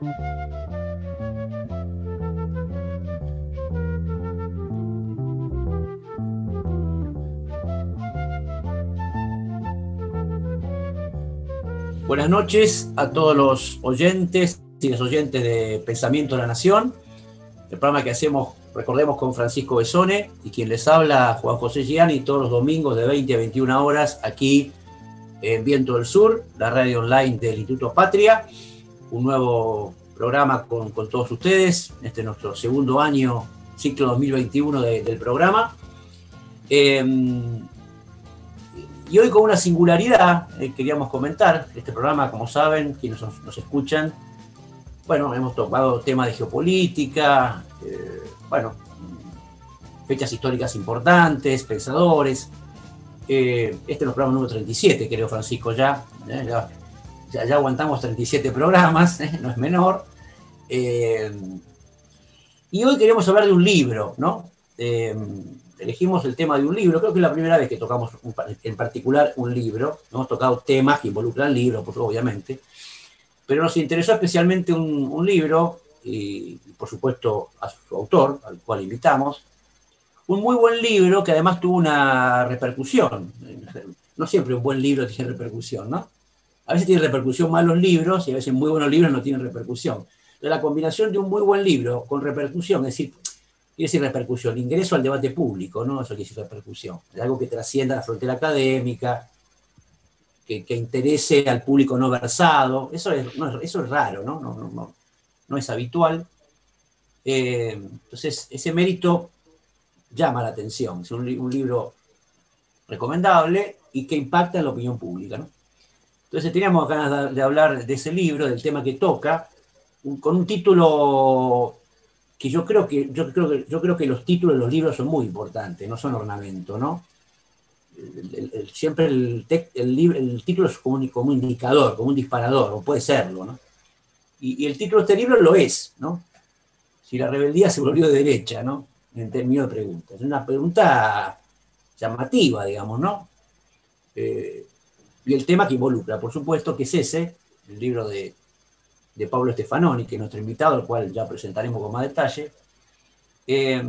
Buenas noches a todos los oyentes y los oyentes de Pensamiento de la Nación, el programa que hacemos, recordemos, con Francisco Besone y quien les habla, Juan José Gianni, todos los domingos de 20 a 21 horas aquí en Viento del Sur, la radio online del Instituto Patria, un nuevo programa con, todos ustedes, este es nuestro segundo año, ciclo 2021 del programa. Em, y hoy con una singularidad eh, queríamos comentar, este programa, como saben, quienes nos, escuchan, bueno, hemos tocado temas de geopolítica, eh, bueno, fechas históricas importantes, pensadores. Eh, este es el programa número 37, creo, Francisco, ya, ya, ya, aguantamos 37 programas, no es menor. y hoy queremos hablar de un libro, ¿no? elegimos el tema de un libro, creo que es la primera vez que tocamos en particular un libro, hemos tocado temas que involucran libros, pues, obviamente, pero nos interesó especialmente un, libro, y por supuesto a su autor, al cual invitamos, un muy buen libro que además tuvo una repercusión. No siempre un buen libro tiene repercusión, ¿no? A veces tiene repercusión malos libros y a veces muy buenos libros no tienen repercusión. la combinación de un muy buen libro con repercusión, es decir, quiere decir repercusión, ingreso al debate público, ¿no? Eso quiere decir repercusión. Es algo que trascienda la frontera académica, que, interese al público no versado. Eso es, raro, ¿no? No, es habitual. Eh, entonces, ese mérito llama la atención. Es un, libro recomendable y que impacta en la opinión pública, ¿no? Entonces teníamos ganas de hablar de ese libro, del tema que toca, con un título que yo creo que, yo creo que, yo creo que los títulos de los libros son muy importantes, no son ornamento, ¿no? siempre el, título es como un, indicador, como un disparador, o puede serlo, ¿no? Y, el título de este libro lo es, ¿no? Si la rebeldía se volvió de derecha, ¿no? En términos de preguntas. Es una pregunta llamativa, digamos, ¿no? Eh, y el tema que involucra, por supuesto, que es ese, el libro de, de Pablo Stefanoni, que es nuestro invitado, al cual ya presentaremos con más detalle. Eh,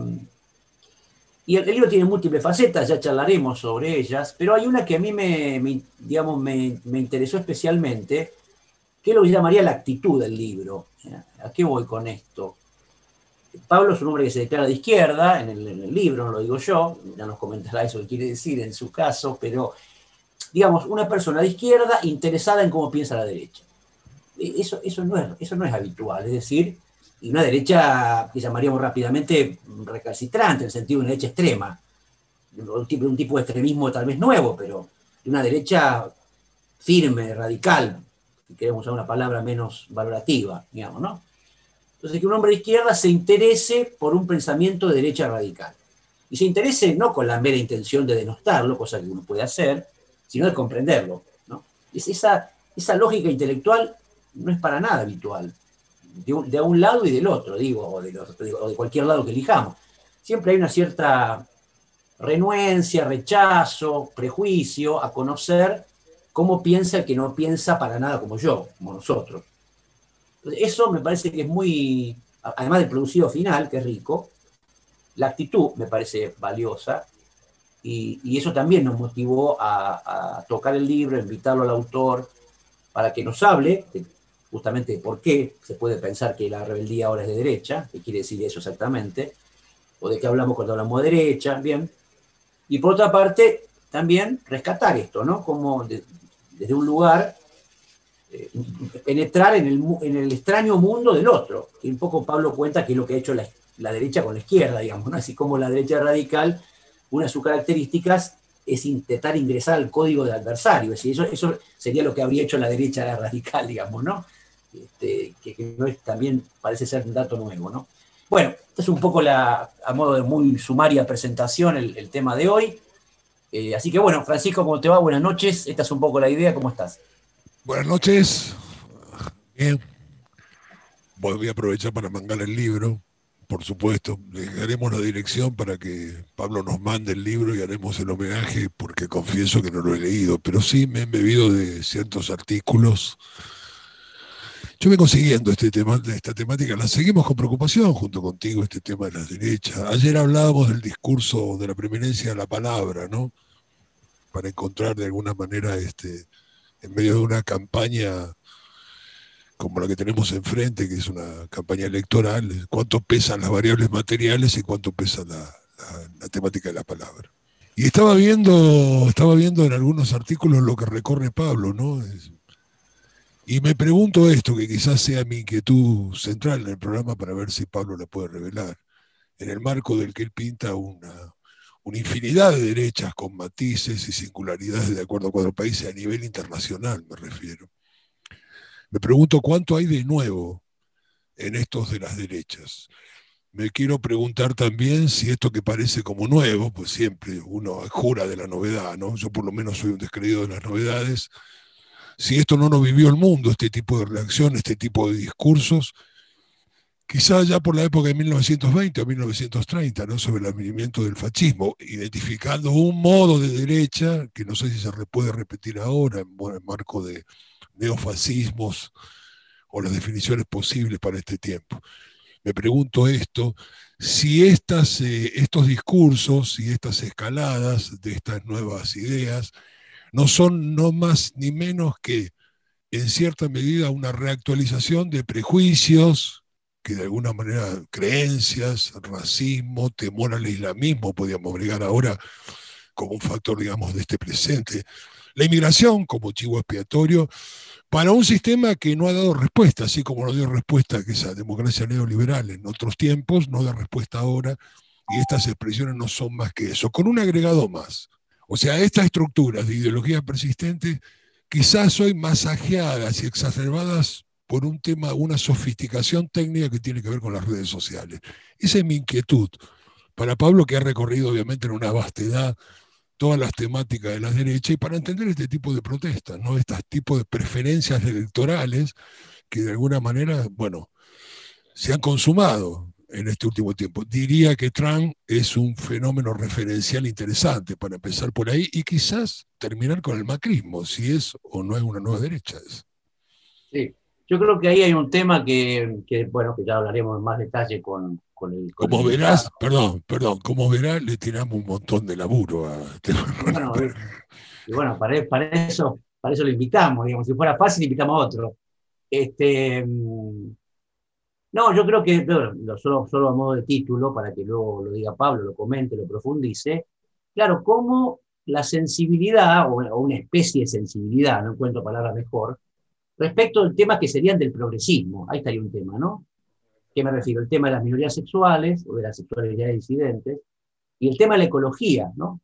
y el, libro tiene múltiples facetas, ya charlaremos sobre ellas, pero hay una que a mí me, digamos, me, interesó especialmente, que es lo que llamaría la actitud del libro. ¿A qué voy con esto? Pablo es un hombre que se declara de izquierda, en el, en el libro, no lo digo yo, ya nos comentará eso que quiere decir en su caso, pero digamos, una persona de izquierda interesada en cómo piensa la derecha eso, eso, no es, eso no es habitual, es decir, y una derecha que llamaríamos rápidamente recalcitrante, en el sentido de una derecha extrema, un tipo, un tipo de extremismo tal vez nuevo, pero una derecha firme, radical, si queremos usar una palabra menos valorativa, digamos, ¿no? Entonces, que un hombre de izquierda se interese por un pensamiento de derecha radical. Y se interese no con la mera intención de denostarlo, cosa que uno puede hacer, sino de comprenderlo. ¿no? Es esa, esa lógica intelectual no es para nada habitual. De un, lado y del otro, digo, o de, de cualquier lado que elijamos. Siempre hay una cierta renuencia, rechazo, prejuicio a conocer cómo piensa el que no piensa para nada como yo, como nosotros. Eso me parece que es muy, además del producido final, que es rico, la actitud me parece valiosa y, eso también nos motivó a, tocar el libro, invitarlo al autor para que nos hable justamente por qué se puede pensar que la rebeldía ahora es de derecha, qué quiere decir eso exactamente, o de qué hablamos cuando hablamos de derecha, bien. Y por otra parte, también rescatar esto, ¿no? Como desde un lugar, eh, penetrar en el, en el, extraño mundo del otro, que un poco Pablo cuenta que es lo que ha hecho la, la derecha con la izquierda, digamos, ¿no? Así como la derecha radical, una de sus características es intentar ingresar al código del adversario, es decir, eso, eso sería lo que habría hecho la derecha radical, digamos, ¿no? Este, que, también parece ser un dato nuevo, ¿no? Bueno, esta es un poco la, a modo de muy sumaria presentación el, tema de hoy. Eh, así que bueno, Francisco, ¿cómo te va? Buenas noches. Esta es un poco la idea. ¿Cómo estás? Buenas noches. Bien. Voy a aprovechar para mangar el libro, por supuesto. Le daremos la dirección para que Pablo nos mande el libro y haremos el homenaje, porque confieso que no lo he leído, pero sí me he bebido de ciertos artículos Yo vengo siguiendo este tema, esta temática, la seguimos con preocupación junto contigo, este tema de las derechas. Ayer hablábamos del discurso de la preeminencia de la palabra, ¿no? Para encontrar de alguna manera, este, en medio de una campaña como la que tenemos enfrente, que es una campaña electoral, cuánto pesan las variables materiales y cuánto pesa la, temática de la palabra. Y estaba viendo, estaba viendo en algunos artículos lo que recorre Pablo, ¿no? y me pregunto esto, que quizás sea mi inquietud central en el programa para ver si Pablo la puede revelar, en el marco del que él pinta una, una infinidad de derechas con matices y singularidades de acuerdo a cuatro países a nivel internacional, me refiero. Me pregunto cuánto hay de nuevo en estos de las derechas. Me quiero preguntar también si esto que parece como nuevo, pues siempre uno jura de la novedad, ¿no? Yo por lo menos soy un descreído de las novedades. Si esto no nos vivió el mundo, este tipo de reacción, este tipo de discursos, quizás ya por la época de 1920 o 1930, ¿no? sobre el advenimiento del fascismo, identificando un modo de derecha que no sé si se puede repetir ahora en, en marco de, neofascismos o las definiciones posibles para este tiempo. Me pregunto esto, si estas, eh, estos discursos y estas escaladas de estas nuevas ideas no son no más ni menos que, en cierta medida, una reactualización de prejuicios, que de alguna manera creencias, racismo, temor al islamismo, podríamos agregar ahora como un factor, digamos, de este presente. La inmigración como chivo expiatorio, para un sistema que no ha dado respuesta, así como no dio respuesta que esa democracia neoliberal en otros tiempos, no da respuesta ahora, y estas expresiones no son más que eso, con un agregado más. O sea, estas estructuras de ideología persistente quizás hoy masajeadas y exacerbadas por un tema, una sofisticación técnica que tiene que ver con las redes sociales. Esa es mi inquietud. Para Pablo, que ha recorrido obviamente en una vastedad todas las temáticas de la derecha y para entender este tipo de protestas, ¿no? Estos tipos de preferencias electorales que de alguna manera, bueno, se han consumado en este último tiempo. Diría que Trump es un fenómeno referencial interesante para empezar por ahí y quizás terminar con el macrismo, si es o no es una nueva derecha. Sí, yo creo que ahí hay un tema que, que bueno, que ya hablaremos en más detalle con, como verás, perdón, perdón, como verás, le tiramos un montón de laburo a este Bueno, y bueno, para, eso, para eso lo invitamos, digamos, si fuera fácil, invitamos a otro. Este, mm, no, yo creo que, solo, solo a modo de título, para que luego lo diga Pablo, lo comente, lo profundice, claro, cómo la sensibilidad, o, una especie de sensibilidad, no encuentro palabra mejor, respecto al tema que serían del progresismo, ahí estaría un tema, ¿no? ¿Qué me refiero? El tema de las minorías sexuales o de las sexualidades disidentes y el tema de la ecología, ¿no?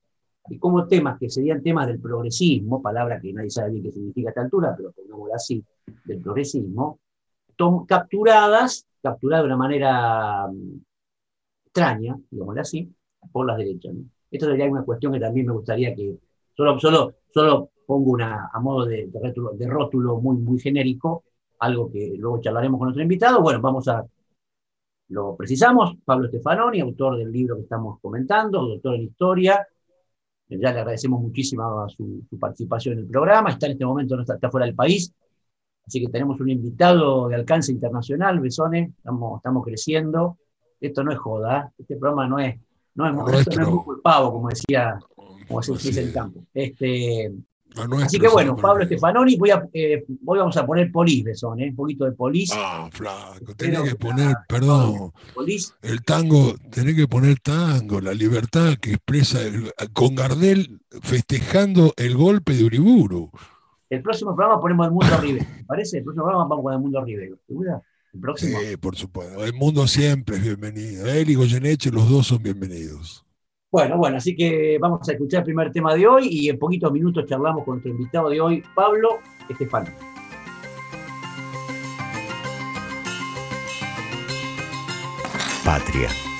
Y como temas que serían temas del progresismo, palabra que nadie sabe bien qué significa a esta altura, pero pongámoslo así, del progresismo, capturadas, capturadas de una manera mm, extraña, digámoslo así, por las derechas. Esto sería una cuestión que también me gustaría que, solo, solo, solo pongo una, a modo de, rótulo, de rótulo muy, muy genérico, algo que luego charlaremos con nuestro invitado. Bueno, vamos a lo precisamos, Pablo Stefanoni, autor del libro que estamos comentando, doctor en historia. Ya le agradecemos muchísimo su, participación en el programa. Está en este momento, no está, fuera del país. Así que tenemos un invitado de alcance internacional, Besone. Estamos, estamos creciendo. Esto no es joda. Este programa no es, no es, esto no es pavo, como decía, como se dice en el campo. Este, Así que bueno, Pablo Stefanoni, voy a, eh, voy vamos a poner polis, son, ¿eh? un poquito de polis. Ah, flaco, tenés que poner, perdón, el tango, tenés que poner tango, la libertad que expresa con Gardel festejando el golpe de Uriburu. El próximo programa ponemos el mundo Rivero, ¿parece? El próximo programa vamos con el mundo Rivero. El próximo. Sí, por supuesto. El mundo siempre es bienvenido. Él y Goyeneche, los dos son bienvenidos. Bueno, bueno, así que vamos a escuchar el primer tema de hoy y en poquitos minutos charlamos con nuestro invitado de hoy, Pablo Estefano. Patria.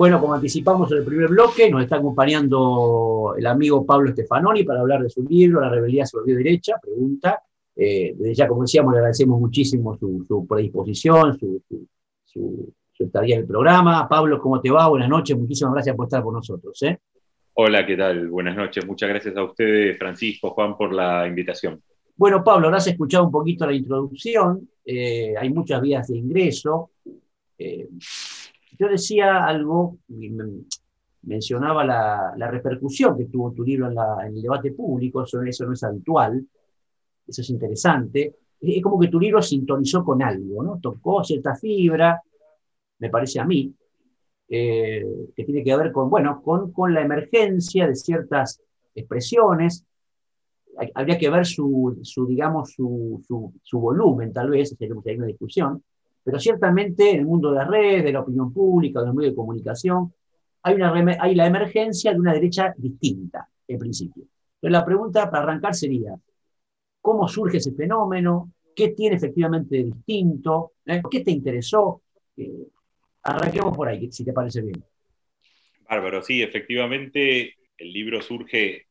Bueno, como anticipamos en el primer bloque, nos está acompañando el amigo Pablo Stefanoni para hablar de su libro, La rebeldía se volvió derecha, pregunta. Eh, desde ya, como decíamos, le agradecemos muchísimo su, predisposición, su, su, estadía en el programa. Pablo, ¿cómo te va? Buenas noches, muchísimas gracias por estar con nosotros. ¿eh? Hola, ¿qué tal? Buenas noches. Muchas gracias a ustedes, Francisco, Juan, por la invitación. Bueno, Pablo, ahora has escuchado un poquito la introducción. Eh, hay muchas vías de ingreso. Yo decía algo, mencionaba la, repercusión que tuvo tu libro en, el debate público, eso, no es habitual, eso es interesante. Es como que tu libro sintonizó con algo, ¿no? Tocó cierta fibra, me parece a mí, eh, que tiene que ver con, bueno, con, la emergencia de ciertas expresiones. Habría que ver su, digamos, su, volumen, tal vez, sería una discusión, pero ciertamente en el mundo de las redes, de la opinión pública, de los medios de comunicación, hay, la emergencia de una derecha distinta, en principio. Pero la pregunta para arrancar sería, ¿cómo surge ese fenómeno? ¿Qué tiene efectivamente de distinto? ¿Eh? ¿Qué te interesó? Eh, arranquemos por ahí, si te parece bien. Bárbaro, sí, efectivamente el libro surge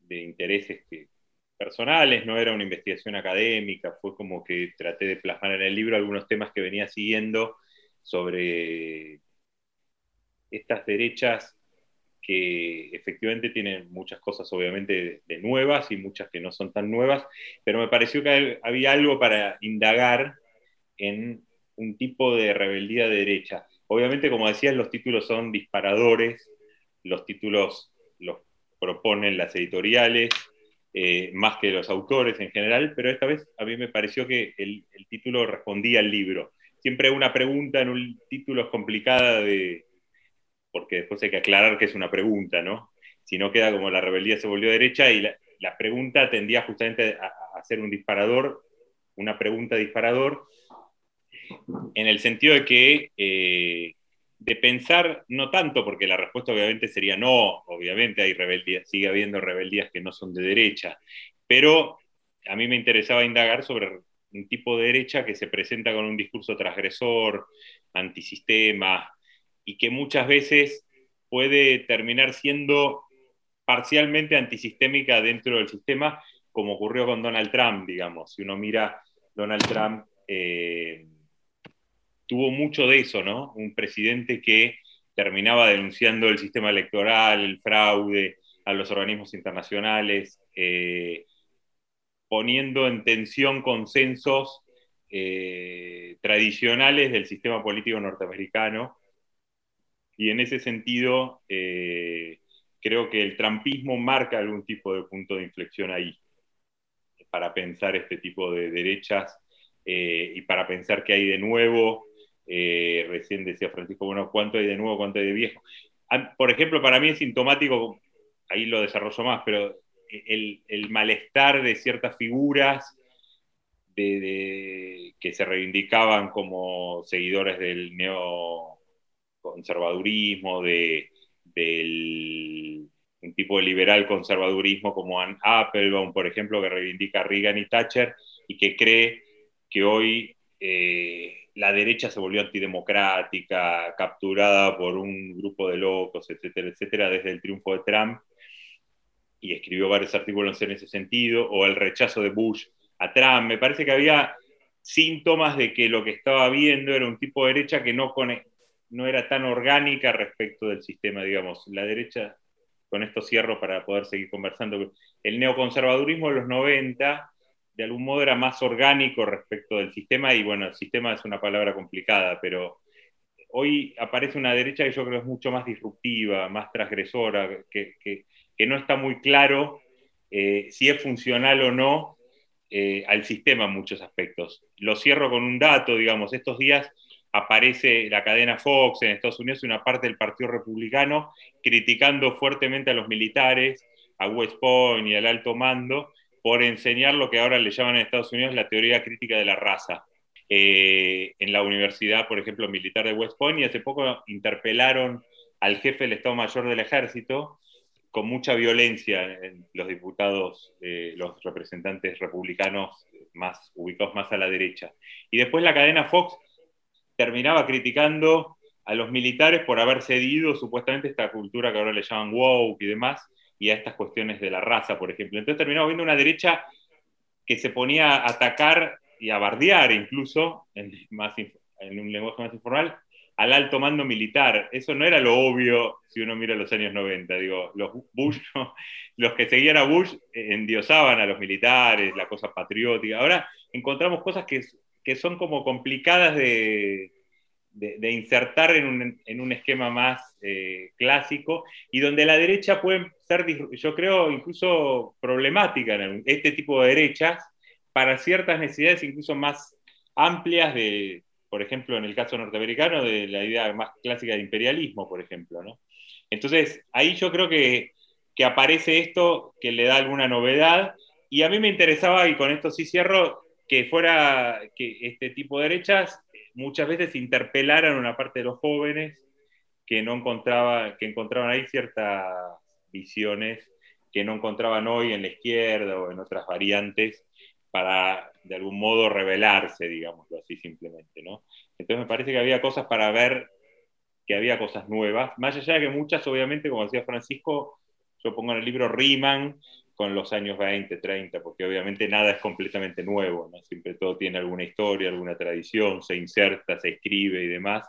de intereses que, personales, no era una investigación académica, fue como que traté de plasmar en el libro algunos temas que venía siguiendo sobre estas derechas que efectivamente tienen muchas cosas obviamente de nuevas y muchas que no son tan nuevas, pero me pareció que había algo para indagar en un tipo de rebeldía de derecha. Obviamente, como decías, los títulos son disparadores, los títulos los proponen las editoriales, eh, más que los autores en general, pero esta vez a mí me pareció que el, título respondía al libro. Siempre una pregunta en un título es complicada de, porque después hay que aclarar que es una pregunta, ¿no? Si no queda como la rebeldía se volvió derecha y la, pregunta tendía justamente a, ser un disparador, una pregunta disparador, en el sentido de que eh, de pensar, no tanto, porque la respuesta obviamente sería no, obviamente hay rebeldías, sigue habiendo rebeldías que no son de derecha, pero a mí me interesaba indagar sobre un tipo de derecha que se presenta con un discurso transgresor, antisistema, y que muchas veces puede terminar siendo parcialmente antisistémica dentro del sistema, como ocurrió con Donald Trump, digamos. Si uno mira Donald Trump, eh, tuvo mucho de eso, ¿no? Un presidente que terminaba denunciando el sistema electoral, el fraude, a los organismos internacionales, eh, poniendo en tensión consensos eh, tradicionales del sistema político norteamericano. Y en ese sentido, eh, creo que el trampismo marca algún tipo de punto de inflexión ahí, para pensar este tipo de derechas y para pensar que hay de nuevo eh, recién decía Francisco, bueno, ¿cuánto hay de nuevo, cuánto hay de viejo? Por ejemplo, para mí es sintomático, ahí lo desarrollo más, pero el, malestar de ciertas figuras que se reivindicaban como seguidores del neoconservadurismo, de, del un tipo de liberal conservadurismo como Ann Applebaum, por ejemplo, que reivindica a Reagan y Thatcher y que cree que hoy eh, la derecha se volvió antidemocrática, capturada por un grupo de locos, etcétera, etcétera, desde el triunfo de Trump, y escribió varios artículos en ese sentido, o el rechazo de Bush a Trump. Me parece que había síntomas de que lo que estaba viendo era un tipo de derecha que no, era tan orgánica respecto del sistema, digamos. La derecha, con esto cierro para poder seguir conversando, el neoconservadurismo de los 90 de algún modo era más orgánico respecto del sistema, y bueno, el sistema es una palabra complicada, pero hoy aparece una derecha que yo creo es mucho más disruptiva, más transgresora, que, no está muy claro eh, si es funcional o no eh, al sistema en muchos aspectos. Lo cierro con un dato, digamos, estos días aparece la cadena Fox en Estados Unidos y una parte del Partido Republicano criticando fuertemente a los militares, a West Point y al alto mando, por enseñar lo que ahora le llaman en Estados Unidos la teoría crítica de la raza. Eh, en la universidad, por ejemplo, militar de West Point, y hace poco interpelaron al jefe del Estado Mayor del Ejército con mucha violencia en los diputados, eh, los representantes republicanos más ubicados más a la derecha. Y después la cadena Fox terminaba criticando a los militares por haber cedido supuestamente esta cultura que ahora le llaman woke y demás, y a estas cuestiones de la raza, por ejemplo. Entonces terminamos viendo una derecha que se ponía a atacar y a bardear incluso, en, en un lenguaje más informal, al alto mando militar. Eso no era lo obvio si uno mira los años 90. Digo, los Bush, los que seguían a Bush endiosaban a los militares, la cosa patriótica. Ahora encontramos cosas que, que son como complicadas de, de, insertar en un, en un, esquema más eh, clásico y donde la derecha puede ser, yo creo, incluso problemática en este tipo de derechas para ciertas necesidades incluso más amplias de, por ejemplo, en el caso norteamericano, de la idea más clásica de imperialismo, por ejemplo. ¿no? Entonces, ahí yo creo que, que aparece esto que le da alguna novedad y a mí me interesaba, y con esto sí cierro, que fuera que este tipo de derechas muchas veces interpelaran una parte de los jóvenes que no encontraba, que encontraban ahí ciertas visiones que no encontraban hoy en la izquierda o en otras variantes para de algún modo revelarse, digámoslo así simplemente, ¿no? Entonces me parece que había cosas para ver, que había cosas nuevas, más allá de que muchas, obviamente, como decía Francisco, yo pongo en el libro riman con los años 20, 30, porque obviamente nada es completamente nuevo, ¿no? siempre todo tiene alguna historia, alguna tradición, se inserta, se escribe y demás,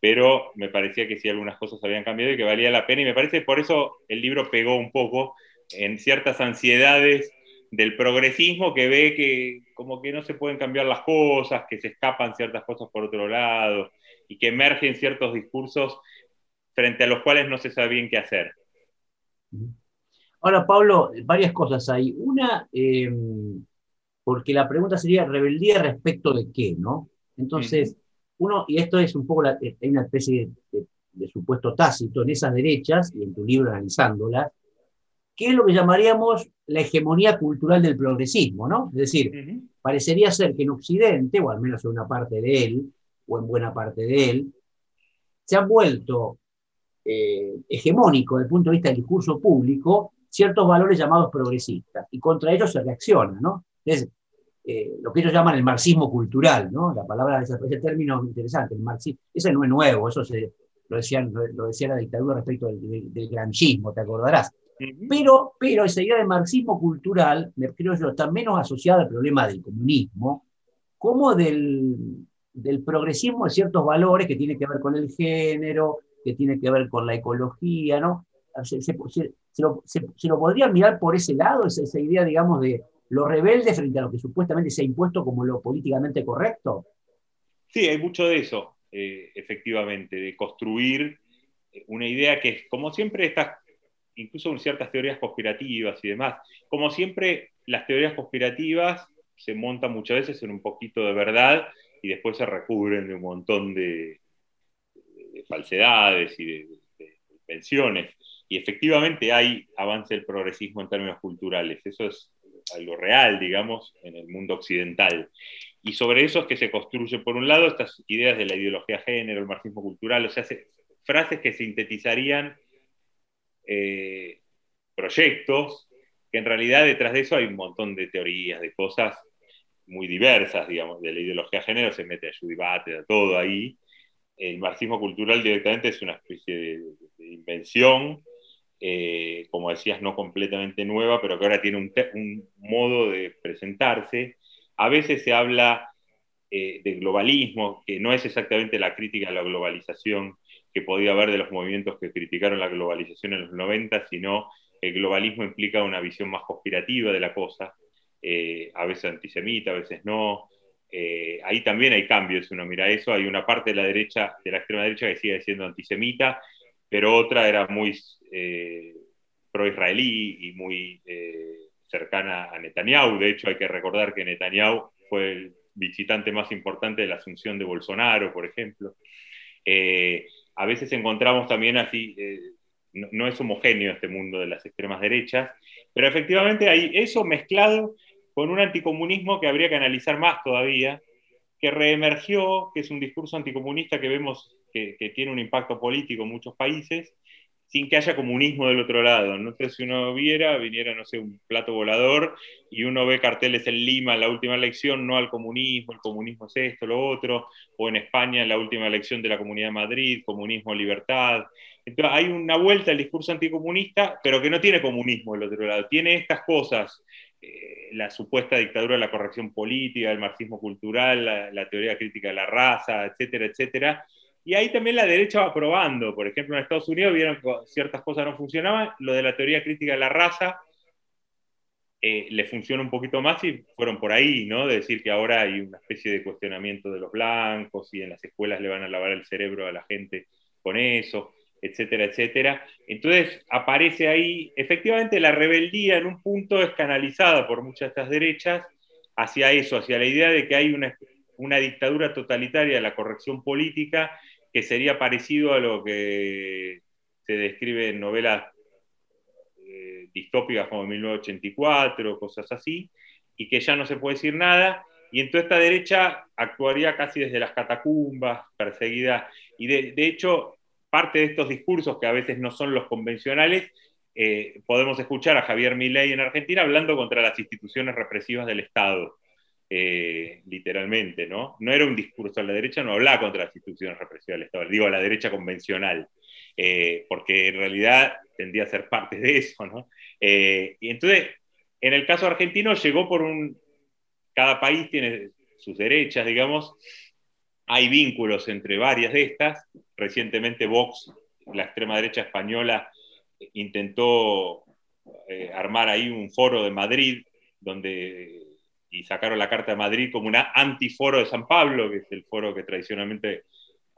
pero me parecía que sí algunas cosas habían cambiado y que valía la pena, y me parece por eso el libro pegó un poco en ciertas ansiedades del progresismo que ve que como que no se pueden cambiar las cosas, que se escapan ciertas cosas por otro lado, y que emergen ciertos discursos frente a los cuales no se sabe bien qué hacer. Ahora, Pablo, varias cosas hay. Una, eh, porque la pregunta sería rebeldía respecto de qué, ¿no? Entonces, uno, y esto es un poco, la, hay una especie de, supuesto tácito en esas derechas, y en tu libro analizándolas, que es lo que llamaríamos la hegemonía cultural del progresismo, ¿no? Es decir, parecería ser que en Occidente, o al menos en una parte de él, o en buena parte de él, se han vuelto eh, hegemónico desde el punto de vista del discurso público ciertos valores llamados progresistas, y contra ellos se reacciona, ¿no? Es eh, lo que ellos llaman el marxismo cultural, ¿no? La palabra, ese, ese término interesante, el marxismo, ese no es nuevo, eso se, lo, decían, lo decía la dictadura respecto del, del, granchismo, te acordarás. Pero, pero esa idea de marxismo cultural, me creo yo, está menos asociada al problema del comunismo, como del, del progresismo de ciertos valores que tienen que ver con el género, que tiene que ver con la ecología, ¿no? Se, se, se lo, se, lo podría mirar por ese lado, esa, idea, digamos, de lo rebelde frente a lo que supuestamente se ha impuesto como lo políticamente correcto? Sí, hay mucho de eso, eh, efectivamente, de construir eh, una idea que, como siempre, está, incluso en ciertas teorías conspirativas y demás, como siempre, las teorías conspirativas se montan muchas veces en un poquito de verdad y después se recubren de un montón de, de falsedades y de, de, invenciones. Y efectivamente hay avance del progresismo en términos culturales, eso es algo real, digamos, en el mundo occidental. Y sobre eso es que se construye, por un lado, estas ideas de la ideología de género, el marxismo cultural, o sea, frases que sintetizarían eh, proyectos, que en realidad detrás de eso hay un montón de teorías, de cosas muy diversas, digamos, de la ideología de género se mete a su debate, a todo ahí. El marxismo cultural directamente es una especie de invención eh, como decías, no completamente nueva, pero que ahora tiene un, un modo de presentarse. A veces se habla eh, de globalismo, que no es exactamente la crítica a la globalización que podía haber de los movimientos que criticaron la globalización en los 90, sino el globalismo implica una visión más conspirativa de la cosa, eh, a veces antisemita, a veces no. Eh, ahí también hay cambios, uno mira eso, hay una parte de la derecha, de la extrema derecha que sigue siendo antisemita, pero otra era muy eh, pro-israelí y muy eh, cercana a Netanyahu. De hecho, hay que recordar que Netanyahu fue el visitante más importante de la asunción de Bolsonaro, por ejemplo. Eh, a veces encontramos también así, no, no, es homogéneo este mundo de las extremas derechas, pero efectivamente hay eso mezclado con un anticomunismo que habría que analizar más todavía, que reemergió, que es un discurso anticomunista que vemos que, tiene un impacto político en muchos países, sin que haya comunismo del otro lado. ¿no? Entonces, si uno viera, viniera, no sé, un plato volador y uno ve carteles en Lima en la última elección, no al comunismo, el comunismo es esto, lo otro, o en España en la última elección de la Comunidad de Madrid, comunismo, libertad. Entonces, hay una vuelta al discurso anticomunista, pero que no tiene comunismo del otro lado, tiene estas cosas. Eh, la supuesta dictadura de la corrección política, el marxismo cultural, la, la teoría crítica de la raza, etcétera, etcétera, y ahí también la derecha va probando. Por ejemplo, en Estados Unidos vieron que ciertas cosas no funcionaban. Lo de la teoría crítica de la raza eh, le funciona un poquito más y fueron por ahí, ¿no? De decir que ahora hay una especie de cuestionamiento de los blancos y en las escuelas le van a lavar el cerebro a la gente con eso, etcétera, etcétera. Entonces aparece ahí, efectivamente, la rebeldía en un punto es canalizada por muchas de estas derechas hacia eso, hacia la idea de que hay una, una dictadura totalitaria de la corrección política que sería parecido a lo que se describe en novelas eh, distópicas como 1984, cosas así, y que ya no se puede decir nada, y entonces esta derecha actuaría casi desde las catacumbas, perseguida, y de, hecho, parte de estos discursos que a veces no son los convencionales, eh, podemos escuchar a Javier Milei en Argentina hablando contra las instituciones represivas del Estado. Eh, literalmente, ¿no? No era un discurso la derecha, no hablaba contra las instituciones represivas del Estado, digo la derecha convencional, eh, porque en realidad tendría a ser parte de eso, ¿no? Eh, y entonces, en el caso argentino llegó por un... Cada país tiene sus derechas, digamos, hay vínculos entre varias de estas. Recientemente Vox, la extrema derecha española, intentó armar ahí un foro de Madrid donde y sacaron la Carta de Madrid como un antiforo de San Pablo, que es el foro que tradicionalmente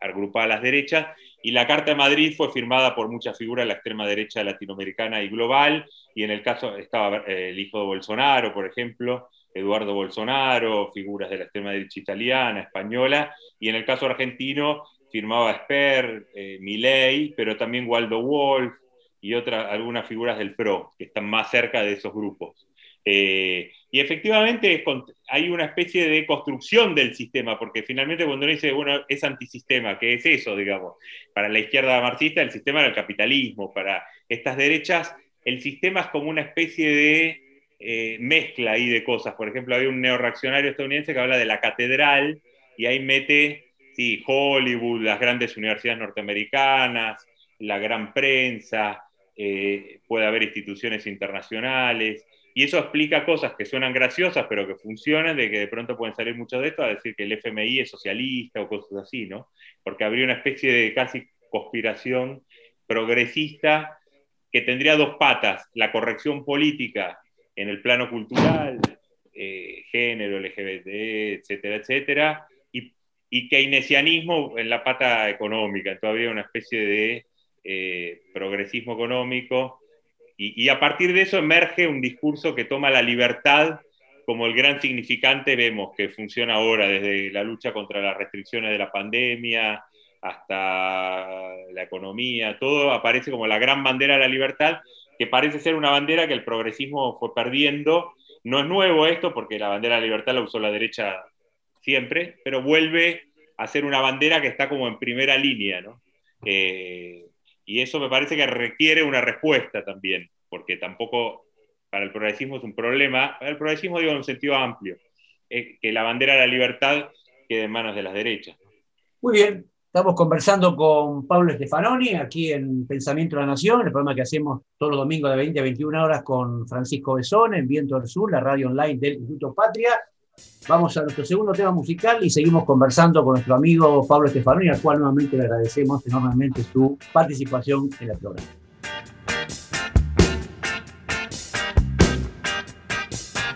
agrupaba a las derechas, y la Carta de Madrid fue firmada por muchas figuras de la extrema derecha latinoamericana y global, y en el caso estaba eh, el hijo de Bolsonaro, por ejemplo, Eduardo Bolsonaro, figuras de la extrema derecha italiana, española, y en el caso argentino firmaba Esper, eh, Milei, pero también Waldo Wolf y otras, algunas figuras del PRO, que están más cerca de esos grupos. Eh, y efectivamente hay una especie de construcción del sistema, porque finalmente cuando uno dice, bueno, es antisistema, ¿qué es eso, digamos? Para la izquierda marxista el sistema era el capitalismo, para estas derechas el sistema es como una especie de eh, mezcla ahí de cosas. Por ejemplo, había un neoreaccionario estadounidense que habla de la catedral y ahí mete, sí, Hollywood, las grandes universidades norteamericanas, la gran prensa, eh, puede haber instituciones internacionales, y eso explica cosas que suenan graciosas, pero que funcionan, de que de pronto pueden salir muchos de esto a decir que el FMI es socialista o cosas así, ¿no? Porque habría una especie de casi conspiración progresista que tendría dos patas, la corrección política en el plano cultural, eh, género, LGBT, etcétera, etcétera, y, y, keynesianismo en la pata económica, todavía una especie de eh, progresismo económico y, a partir de eso emerge un discurso que toma la libertad como el gran significante, vemos que funciona ahora, desde la lucha contra las restricciones de la pandemia hasta la economía, todo aparece como la gran bandera de la libertad, que parece ser una bandera que el progresismo fue perdiendo. No es nuevo esto, porque la bandera de la libertad la usó la derecha siempre, pero vuelve a ser una bandera que está como en primera línea, ¿no? Eh, y eso me parece que requiere una respuesta también, porque tampoco para el progresismo es un problema, para el progresismo digo en un sentido amplio, es que la bandera de la libertad quede en manos de las derechas. Muy bien, estamos conversando con Pablo Stefanoni aquí en Pensamiento de la Nación, el programa que hacemos todos los domingos de 20 a 21 horas con Francisco Besón en Viento del Sur, la radio online del Instituto Patria. Vamos a nuestro segundo tema musical y seguimos conversando con nuestro amigo Pablo Estefanoni, al cual nuevamente le agradecemos enormemente su participación en el programa.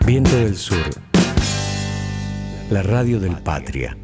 Viento del Sur, la radio del Patria.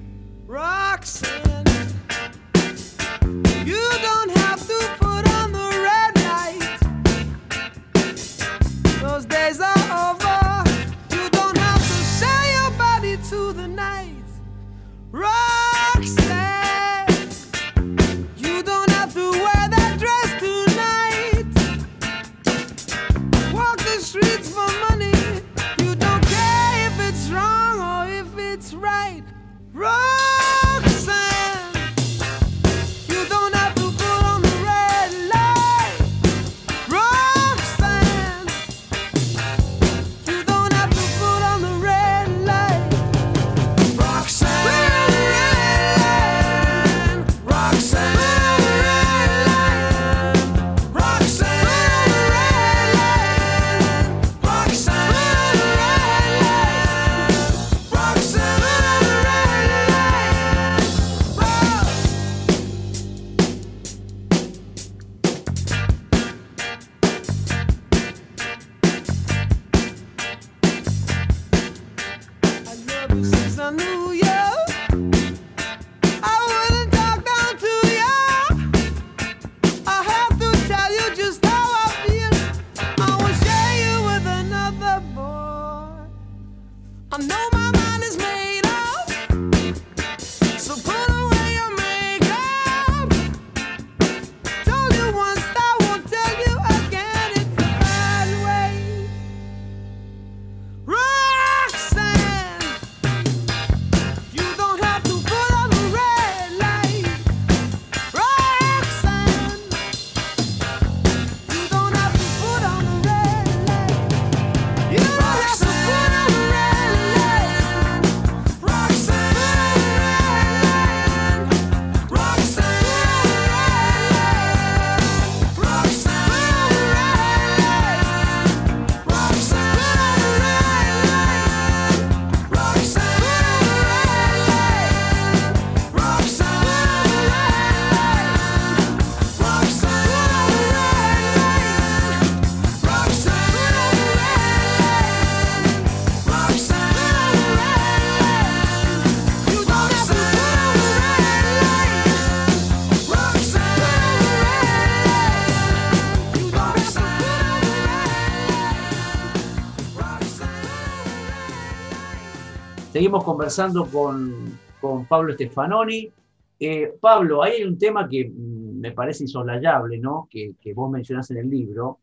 Seguimos conversando con, con Pablo Stefanoni. Eh, Pablo, hay un tema que me parece insoslayable, ¿no? Que, que vos mencionás en el libro,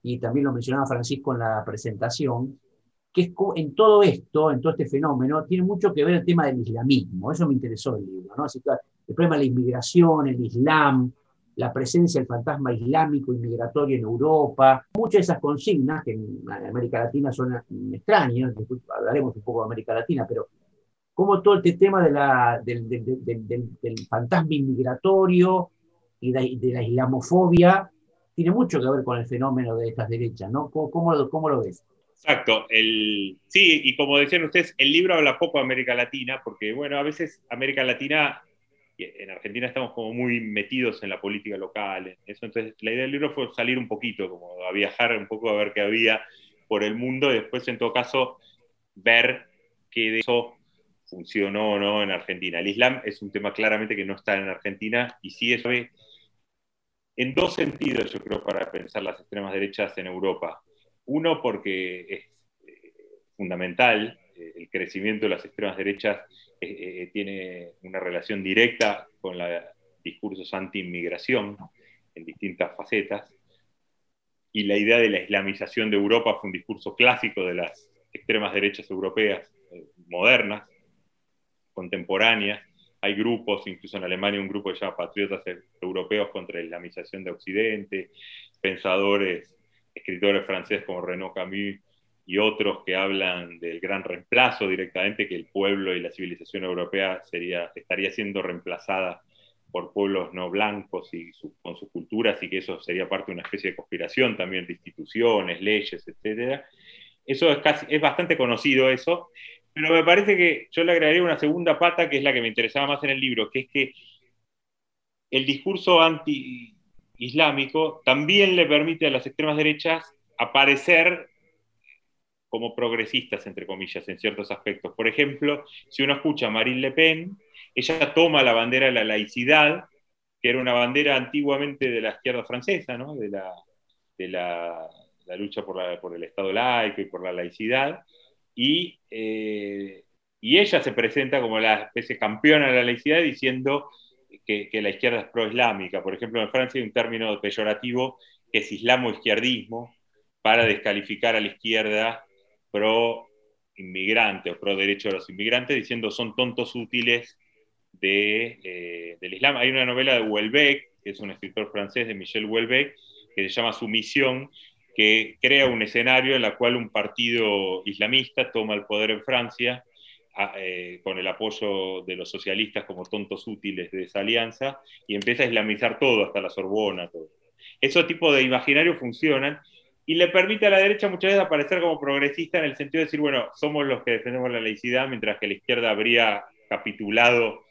y también lo mencionaba Francisco en la presentación, que es en todo esto, en todo este fenómeno, tiene mucho que ver el tema del islamismo. Eso me interesó el libro, ¿no? Así que el problema de la inmigración, el islam, la presencia del fantasma islámico inmigratorio en Europa, muchas de esas consignas que en América Latina son extrañas, hablaremos un poco de América Latina, pero como todo este tema de la, del, del, fantasma inmigratorio y de, la islamofobia tiene mucho que ver con el fenómeno de estas derechas, ¿no? ¿Cómo, cómo, lo ves? Exacto. El, sí, y como decían ustedes, el libro habla poco de América Latina, porque, bueno, a veces América Latina en Argentina estamos como muy metidos en la política local, eso. Entonces, la idea del libro fue salir un poquito, como a viajar un poco a ver qué había por el mundo y después, en todo caso, ver qué de eso funcionó o no en Argentina. El Islam es un tema claramente que no está en Argentina y sí es en dos sentidos, yo creo, para pensar las extremas derechas en Europa. Uno, porque es eh, fundamental el crecimiento de las extremas derechas eh, eh, tiene una relación directa con los discursos anti-inmigración en distintas facetas. Y la idea de la islamización de Europa fue un discurso clásico de las extremas derechas europeas eh, modernas, contemporáneas. Hay grupos, incluso en Alemania un grupo que se Patriotas Europeos contra la Islamización de Occidente, pensadores, escritores franceses como Renaud Camus y otros que hablan del gran reemplazo directamente, que el pueblo y la civilización europea estaría siendo reemplazada por pueblos no blancos y con sus culturas y que eso sería parte de una especie de conspiración también de instituciones, leyes, etc. Eso es, casi, es bastante conocido eso, pero me parece que yo le agregaría una segunda pata que es la que me interesaba más en el libro, que es que el discurso anti-islámico también le permite a las extremas derechas aparecer como progresistas, entre comillas, en ciertos aspectos. Por ejemplo, si uno escucha a Marine Le Pen, ella toma la bandera de la laicidad, que era una bandera antiguamente de la izquierda francesa, ¿no? de, la, de la, lucha por, la, por, el Estado laico y por la laicidad, y, eh, y ella se presenta como la especie campeona de la laicidad diciendo que, la izquierda es pro-islámica. Por ejemplo, en Francia hay un término peyorativo que es islamo-izquierdismo, para descalificar a la izquierda pro inmigrante o pro derecho de los inmigrantes, diciendo son tontos útiles de, eh, del Islam. Hay una novela de Houellebecq, que es un escritor francés de Michel Houellebecq, que se llama Sumisión, que crea un escenario en el cual un partido islamista toma el poder en Francia eh, con el apoyo de los socialistas como tontos útiles de esa alianza y empieza a islamizar todo, hasta la Sorbona. Todo. Esos tipos de imaginarios funcionan y le permite a la derecha muchas veces aparecer como progresista en el sentido de decir, bueno, somos los que defendemos la laicidad, mientras que la izquierda habría capitulado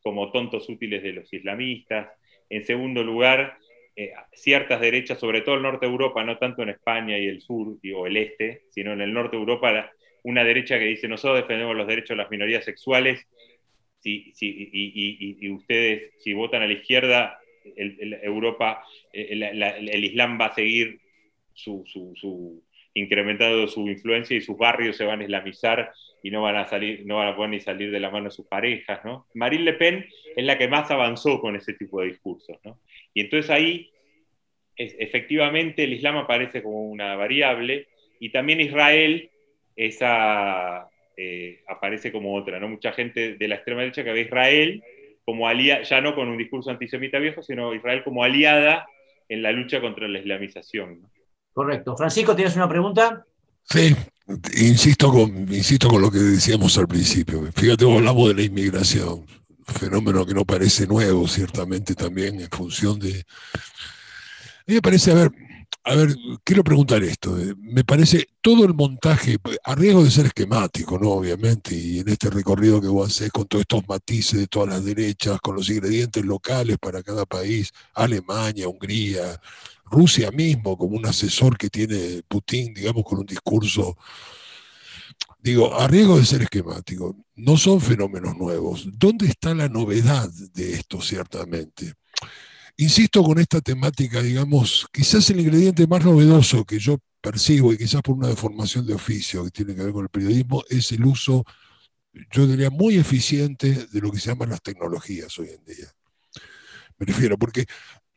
como tontos útiles de los islamistas. En segundo lugar, eh, ciertas derechas, sobre todo el norte de Europa, no tanto en España y el sur o el este, sino en el norte de Europa, una derecha que dice, nosotros defendemos los derechos de las minorías sexuales, y, ustedes, si votan a la izquierda, Europa, eh, el Islam va a seguir su, su, incrementado su influencia y sus barrios se van a islamizar y no van a salir, no van a poder ni salir de la mano de sus parejas, ¿no? Marine Le Pen es la que más avanzó con ese tipo de discursos, ¿no? Y entonces ahí efectivamente el Islam aparece como una variable y también Israel esa, eh, aparece como otra, ¿no? Mucha gente de la extrema derecha que ve a Israel como aliada, ya no con un discurso antisemita viejo, sino Israel como aliada en la lucha contra la islamización. Correcto. Francisco, ¿tienes una pregunta? Sí, insisto con, insisto con lo que decíamos al principio. Fíjate, hablamos de la inmigración, fenómeno que no parece nuevo, ciertamente también en función de... A mí me parece, a ver, a ver, quiero preguntar esto. Eh, me parece todo el montaje, a riesgo de ser esquemático, ¿no? Obviamente, y en este recorrido que vos haces con todos estos matices de todas las derechas, con los ingredientes locales para cada país, Alemania, Hungría, Rusia mismo, como un asesor que tiene Putin, digamos, con un discurso, digo, a riesgo de ser esquemático, no son fenómenos nuevos. ¿Dónde está la novedad de esto, ciertamente? Insisto con esta temática, digamos, quizás el ingrediente más novedoso que yo percibo, y quizás por una deformación de oficio que tiene que ver con el periodismo, es el uso yo diría, muy eficiente de lo que se llaman las tecnologías hoy en día. Me refiero, porque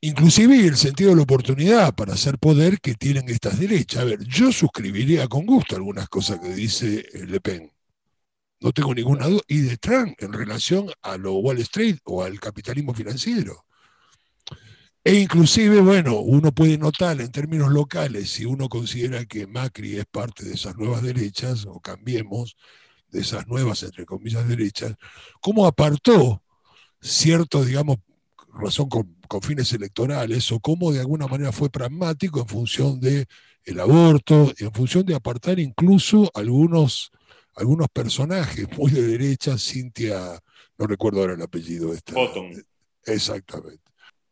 inclusive el sentido de la oportunidad para hacer poder que tienen estas derechas. A ver, yo suscribiría con gusto algunas cosas que dice eh, Le Pen. No tengo ninguna duda. Y de Trump en relación a lo Wall Street o al capitalismo financiero. E inclusive, bueno, uno puede notar en términos locales, si uno considera que Macri es parte de esas nuevas derechas, o cambiemos de esas nuevas, entre comillas, derechas, cómo apartó cierto, digamos, razón con, fines electorales, o cómo de alguna manera fue pragmático en función de el aborto, en función de apartar incluso algunos, algunos personajes muy de derecha, Cintia, no recuerdo ahora el apellido. Esta, Exactamente.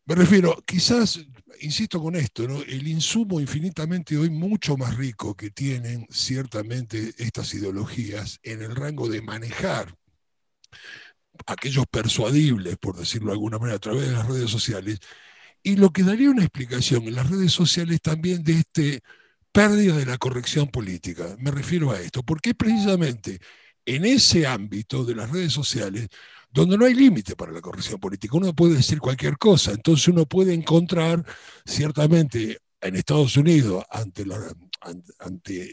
Me refiero, quizás, insisto con esto, el insumo infinitamente hoy mucho más rico que tienen ciertamente estas ideologías en el rango de manejar aquellos persuadibles, por decirlo de alguna manera, a través de las redes sociales, y lo que daría una explicación en las redes sociales también de este pérdida de la corrección política. Me refiero a esto, porque precisamente en ese ámbito de las redes sociales donde no hay límite para la corrección política. Uno puede decir cualquier cosa, entonces uno puede encontrar ciertamente en Estados Unidos, ante,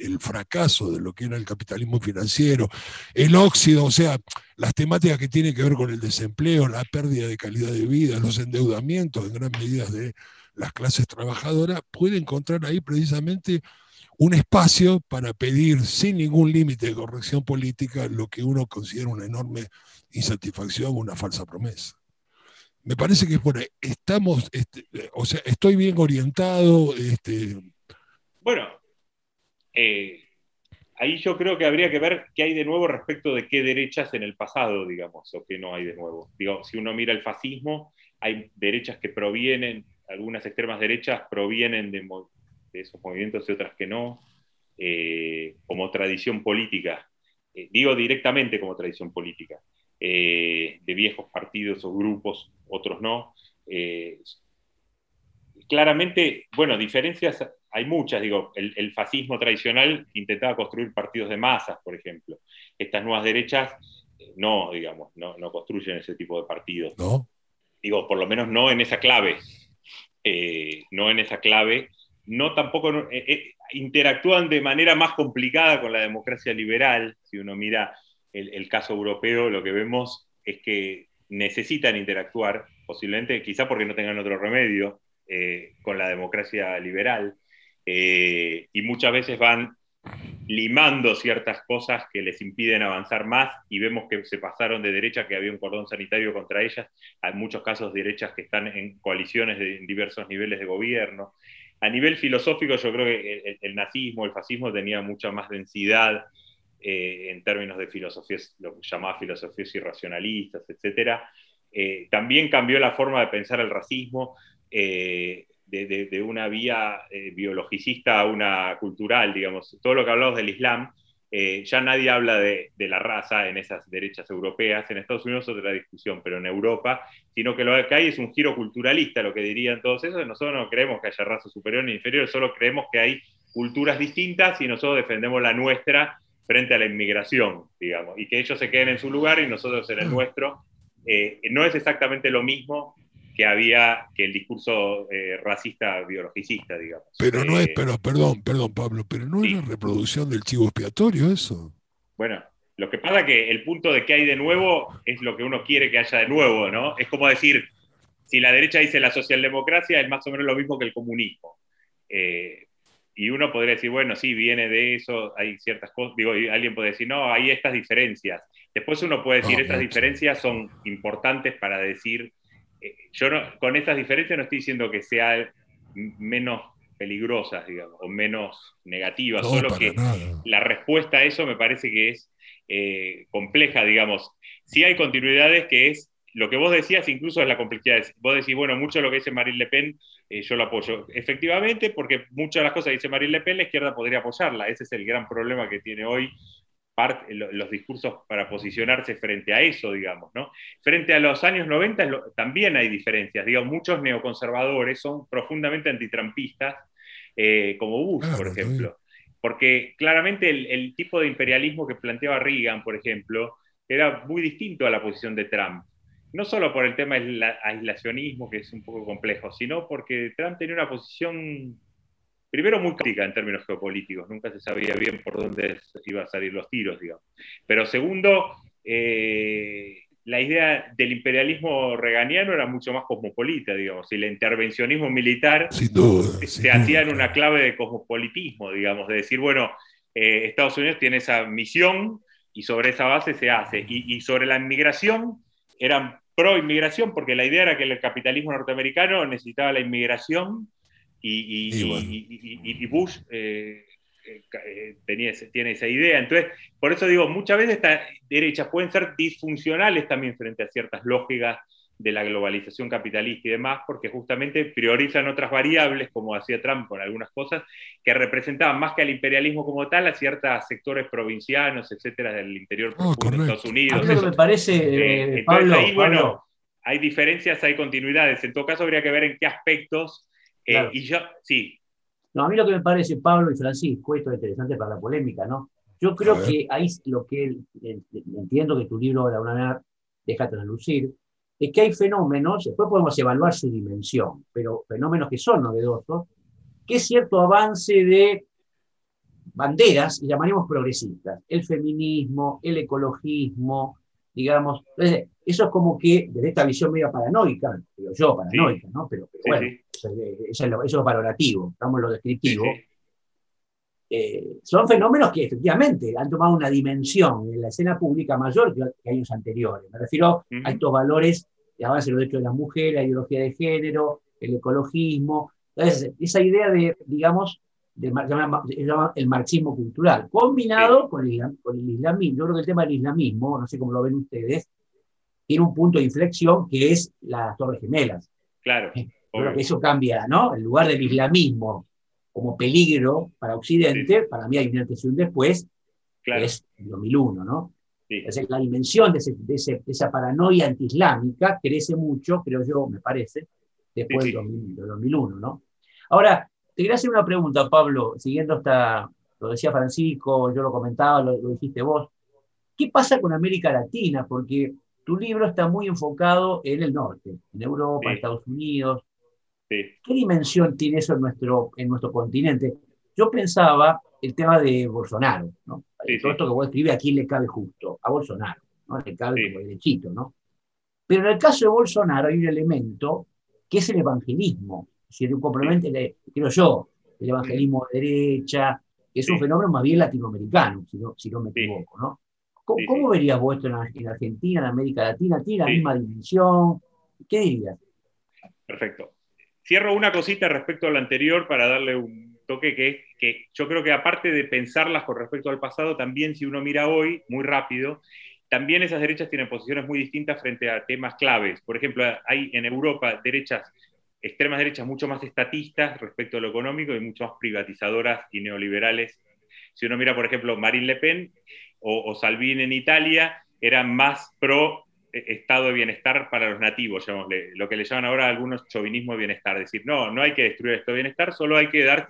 el fracaso de lo que era el capitalismo financiero, el óxido, o sea, las temáticas que tienen que ver con el desempleo, la pérdida de calidad de vida, los endeudamientos en gran medida de las clases trabajadoras, puede encontrar ahí precisamente un espacio para pedir sin ningún límite de corrección política lo que uno considera una enorme insatisfacción, una falsa promesa. Me parece que por estamos, este, o sea, estoy bien orientado. Este... Bueno, eh, ahí yo creo que habría que ver qué hay de nuevo respecto de qué derechas en el pasado, digamos, o qué no hay de nuevo. Digo, si uno mira el fascismo, hay derechas que provienen, algunas extremas derechas provienen de, esos movimientos y otras que no, eh, como tradición política. Eh, digo directamente como tradición política. Eh, de viejos partidos o grupos, otros no. Eh, claramente, bueno, diferencias hay muchas, digo, el, fascismo tradicional intentaba construir partidos de masas, por ejemplo. Estas nuevas derechas eh, no, digamos, no, construyen ese tipo de partidos. ¿No? Digo, por lo menos no en esa clave. no en esa clave. No tampoco interactúan de manera más complicada con la democracia liberal. Si uno mira el, caso europeo, lo que vemos es que necesitan interactuar, posiblemente quizá porque no tengan otro remedio, eh, con la democracia liberal, eh, y muchas veces van limando ciertas cosas que les impiden avanzar más y vemos que se pasaron de derecha, que había un cordón sanitario contra ellas, hay muchos casos de derechas que están en coaliciones de diversos niveles de gobierno. A nivel filosófico yo creo que el nazismo, el fascismo tenía mucha más densidad eh, en términos de filosofías, lo que llamaba filosofías irracionalistas, etc. Eh, también cambió la forma de pensar el racismo eh, de, una vía biologicista a una cultural, digamos. Todo lo que hablamos del Islam, ya nadie habla de, la raza en esas derechas europeas, en Estados Unidos otra discusión, pero en Europa, sino que lo que hay es un giro culturalista, lo que dirían todos esos, nosotros no creemos que haya raza superior ni inferior, solo creemos que hay culturas distintas y nosotros defendemos la nuestra frente a la inmigración, digamos, y que ellos se queden en su lugar y nosotros en el mm. nuestro. Eh, no es exactamente lo mismo que había que el discurso eh, racista biologicista, digamos. Pero no es, eh, pero perdón, perdón Pablo, pero no es la reproducción del chivo expiatorio eso. Bueno, lo que pasa es que el punto de que hay de nuevo es lo que uno quiere que haya de nuevo, ¿no? Es como decir, si la derecha dice la socialdemocracia es más o menos lo mismo que el comunismo. Eh, y uno podría decir, bueno, sí, viene de eso, hay ciertas cosas, digo, alguien puede decir, no, hay estas diferencias. Después uno puede decir, estas diferencias son importantes para decir, eh, yo no, con estas diferencias no estoy diciendo que sean menos peligrosas, digamos, o menos negativas, solo que la respuesta a eso me parece que es eh, compleja, digamos. Sí hay continuidades que es lo que vos decías incluso es la complejidad. Vos decís, bueno, mucho de lo que dice Marine Le Pen eh, yo lo apoyo. Efectivamente, porque muchas de las cosas que dice Marine Le Pen, la izquierda podría apoyarla. Ese es el gran problema que tiene hoy los discursos para posicionarse frente a eso, digamos, ¿no? Frente a los años 90 también hay diferencias. Digo, muchos neoconservadores son profundamente antitrampistas, eh, como Bush, por ejemplo. Porque claramente el, el, tipo de imperialismo que planteaba Reagan, por ejemplo, era muy distinto a la posición de Trump. No solo por el tema del aislacionismo, que es un poco complejo, sino porque Trump tenía una posición, primero muy crítica en términos geopolíticos, nunca se sabía bien por dónde iban a salir los tiros, digamos. Pero segundo, eh, la idea del imperialismo reganiano era mucho más cosmopolita, digamos, y el intervencionismo militar se hacía en una clave de cosmopolitismo, digamos, de decir, bueno, eh, Estados Unidos tiene esa misión y sobre esa base se hace. Y, sobre la inmigración, eran pro inmigración porque la idea era que el capitalismo norteamericano necesitaba la inmigración y, Bush eh, eh, tenía, tiene esa idea. Entonces, por eso digo, muchas veces estas derechas pueden ser disfuncionales también frente a ciertas lógicas de la globalización capitalista y demás, porque justamente priorizan otras variables, como hacía Trump con algunas cosas, que representaban más que al imperialismo como tal, a ciertos sectores provincianos, etcétera, del interior oh, de Estados Unidos. A mí me parece, eh, eh, Pablo, ahí, bueno, hay diferencias, hay continuidades. En todo caso, habría que ver en qué aspectos. Y yo, sí, no, a mí lo que me parece, Pablo y Francisco, esto es interesante para la polémica, ¿no? Yo creo que ahí lo que entiendo que tu libro de alguna manera deja traslucir, es que hay fenómenos, después podemos evaluar su dimensión, pero fenómenos que son novedosos, que es cierto avance de banderas, y llamaremos progresistas, el feminismo, el ecologismo, digamos, eso es como que, desde esta visión media paranoica, digo yo paranoica, ¿no? Pero, bueno, Eso, es lo, valorativo, estamos en lo descriptivo. Eh, son fenómenos que efectivamente han tomado una dimensión en la escena pública mayor que, años anteriores. Me refiero a estos valores de avance de los derechos de las mujeres, la ideología de género, el ecologismo. Entonces, esa idea de, digamos, el marxismo cultural, combinado con, el, con el islamismo. Yo creo que el tema del islamismo, no sé cómo lo ven ustedes, tiene un punto de inflexión que es las Torres Gemelas. Claro. Creo que eso cambia, ¿no? En lugar del islamismo como peligro para Occidente, para mí hay una antes y un después, es el 2001, ¿no? Entonces, la dimensión de, de, esa paranoia antiislámica crece mucho, creo yo, me parece, después del 2001, ¿no? Ahora, te quería hacer una pregunta, Pablo, siguiendo esta, lo decía Francisco, yo lo comentaba, lo, dijiste vos. ¿Qué pasa con América Latina? Porque tu libro está muy enfocado en el norte, en Europa, en Estados Unidos. ¿Qué dimensión tiene eso en nuestro, en nuestro continente? Yo pensaba el tema de Bolsonaro, ¿no? Todo esto que vos escribís, ¿a quién le cabe justo? A Bolsonaro, ¿no? Le cabe como derechito, ¿no? Pero en el caso de Bolsonaro hay un elemento que es el evangelismo si un complemento, creo yo, el evangelismo de derecha, que es un fenómeno más bien latinoamericano, si no, si no me equivoco, ¿no? ¿Cómo, verías vos esto en, Argentina, en América Latina? ¿Tiene la misma dimensión? ¿Qué dirías? Perfecto. Cierro una cosita respecto a lo anterior para darle un toque que es que yo creo que aparte de pensarlas con respecto al pasado, también si uno mira hoy, muy rápido, también esas derechas tienen posiciones muy distintas frente a temas claves. Por ejemplo, hay en Europa derechas extremas derechas mucho más estatistas respecto a lo económico y mucho más privatizadoras y neoliberales. Si uno mira, por ejemplo, Marine Le Pen o, Salvini en Italia, eran más pro estado de bienestar para los nativos, lo que le llaman ahora algunos chauvinismo de bienestar, es decir, no, no hay que destruir el estado de bienestar, solo hay que dar,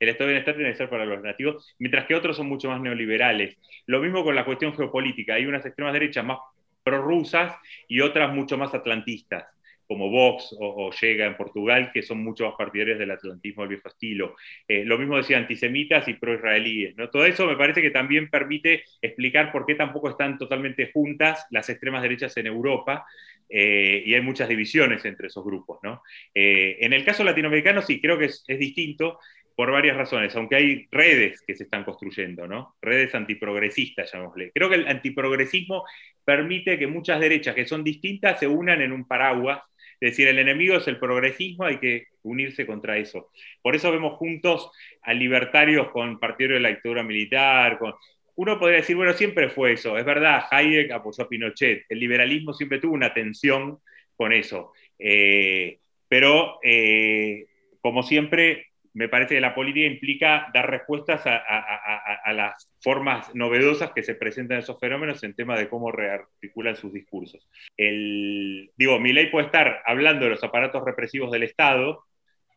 el estado de bienestar tiene para los nativos, mientras que otros son mucho más neoliberales. Lo mismo con la cuestión geopolítica, hay unas extremas derechas más prorrusas y otras mucho más atlantistas como Vox o, Llega en Portugal, que son mucho más partidarios del atlantismo del viejo estilo. Eh, lo mismo decía antisemitas y pro-israelíes. ¿no? Todo eso me parece que también permite explicar por qué tampoco están totalmente juntas las extremas derechas en Europa eh, y hay muchas divisiones entre esos grupos. ¿no? Eh, en el caso latinoamericano sí, creo que es, es distinto por varias razones, aunque hay redes que se están construyendo, ¿no? Redes antiprogresistas, llamémosle. Creo que el antiprogresismo permite que muchas derechas que son distintas se unan en un paraguas es decir, el enemigo es el progresismo, hay que unirse contra eso. Por eso vemos juntos a libertarios con partido de la dictadura militar, con... Uno podría decir, bueno, siempre fue eso. Es verdad, Hayek apoyó a Pinochet. El liberalismo siempre tuvo una tensión con eso. Eh, pero, eh, como siempre, me parece que la política implica dar respuestas a, las formas novedosas que se presentan esos fenómenos en tema de cómo rearticulan sus discursos. El, digo, mi ley puede estar hablando de los aparatos represivos del Estado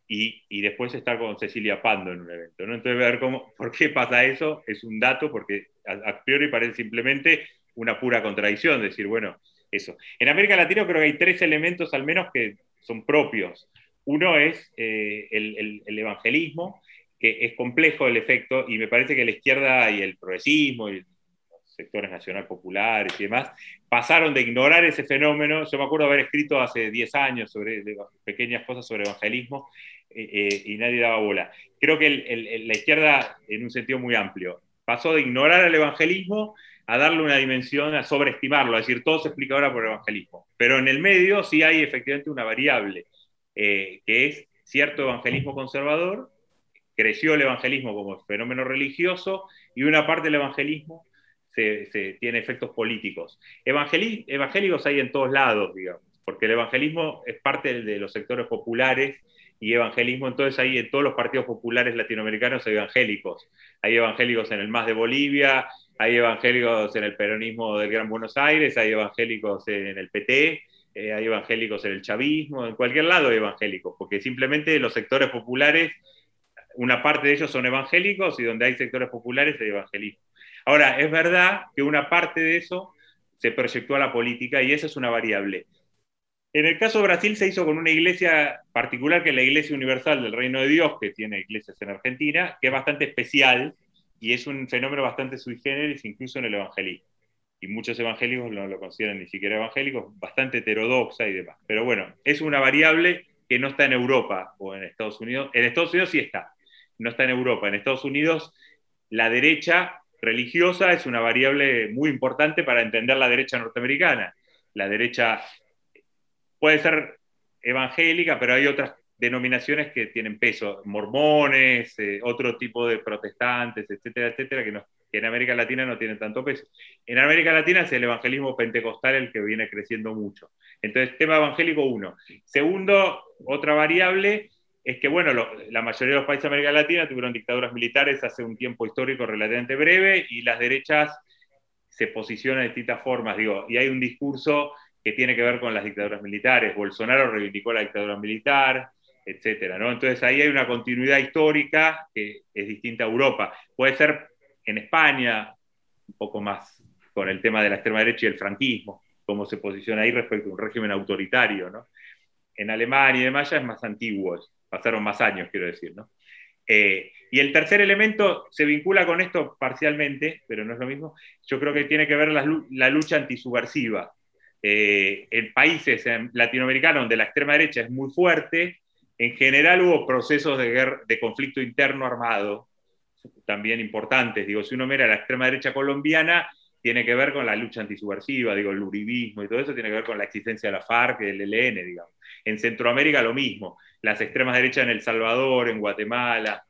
y, y, después estar con Cecilia Pando en un evento. ¿no? Entonces, ver cómo, por qué pasa eso es un dato, porque a, priori parece simplemente una pura contradicción, decir, bueno, eso. En América Latina creo que hay tres elementos al menos que son propios. Uno es eh, el, evangelismo, que es complejo el efecto, y me parece que la izquierda y el progresismo y los sectores nacional populares y demás pasaron de ignorar ese fenómeno. Yo me acuerdo haber escrito hace 10 años sobre pequeñas cosas sobre evangelismo eh, eh, y nadie daba bola. Creo que la izquierda, en un sentido muy amplio, pasó de ignorar el evangelismo a darle una dimensión, a sobreestimarlo, a decir, todo se explica ahora por el evangelismo. Pero en el medio sí hay efectivamente una variable, eh, que es cierto evangelismo conservador, creció el evangelismo como fenómeno religioso y una parte del evangelismo tiene efectos políticos. evangélicos hay en todos lados, digamos, porque el evangelismo es parte de los sectores populares y evangelismo, entonces hay en todos los partidos populares latinoamericanos evangélicos. Hay evangélicos en el MAS de Bolivia, hay evangélicos en el peronismo del Gran Buenos Aires, hay evangélicos en el PT, eh, hay evangélicos en el chavismo, en cualquier lado hay evangélicos, porque simplemente los sectores populares, una parte de ellos son evangélicos y donde hay sectores populares hay evangelismo. Ahora, es verdad que una parte de eso se proyectó a la política y esa es una variable. En el caso de Brasil se hizo con una iglesia particular, que es la Iglesia Universal del Reino de Dios, que tiene iglesias en Argentina, que es bastante especial y es un fenómeno bastante sui generis, incluso en el evangelismo. Y muchos evangélicos no lo consideran ni siquiera evangélicos, bastante heterodoxa y demás. Pero bueno, es una variable que no está en Europa o en Estados Unidos. En Estados Unidos sí está, no está en Europa. En Estados Unidos la derecha religiosa es una variable muy importante para entender la derecha norteamericana. La derecha puede ser evangélica, pero hay otras denominaciones que tienen peso, mormones, eh, otro tipo de protestantes, etcétera, etcétera, que, en América Latina no tienen tanto peso. En América Latina es el evangelismo pentecostal el que viene creciendo mucho. Entonces, tema evangélico, uno. Segundo, otra variable es que, bueno, la mayoría de los países de América Latina tuvieron dictaduras militares hace un tiempo histórico relativamente breve y las derechas se posicionan de distintas formas, digo, y hay un discurso que tiene que ver con las dictaduras militares. Bolsonaro reivindicó la dictadura militar, etcétera, ¿no? Entonces ahí hay una continuidad histórica que es distinta a Europa. Puede ser en España, un poco más con el tema de la extrema derecha y el franquismo, cómo se posiciona ahí respecto a un régimen autoritario, ¿no? En Alemania y demás ya es más antiguo, pasaron más años, quiero decir, ¿no? Eh, y el tercer elemento se vincula con esto parcialmente, pero no es lo mismo. Yo creo que tiene que ver la, la lucha antisubversiva. Eh, en países latinoamericanos donde la extrema derecha es muy fuerte, en general hubo procesos de, de conflicto interno armado, también importantes. Digo, si uno mira la extrema derecha colombiana, tiene que ver con la lucha antisubversiva, digo, el uribismo y todo eso tiene que ver con la existencia de la FARC del ELN, digamos. En Centroamérica lo mismo. Las extremas derechas en El Salvador, en Guatemala,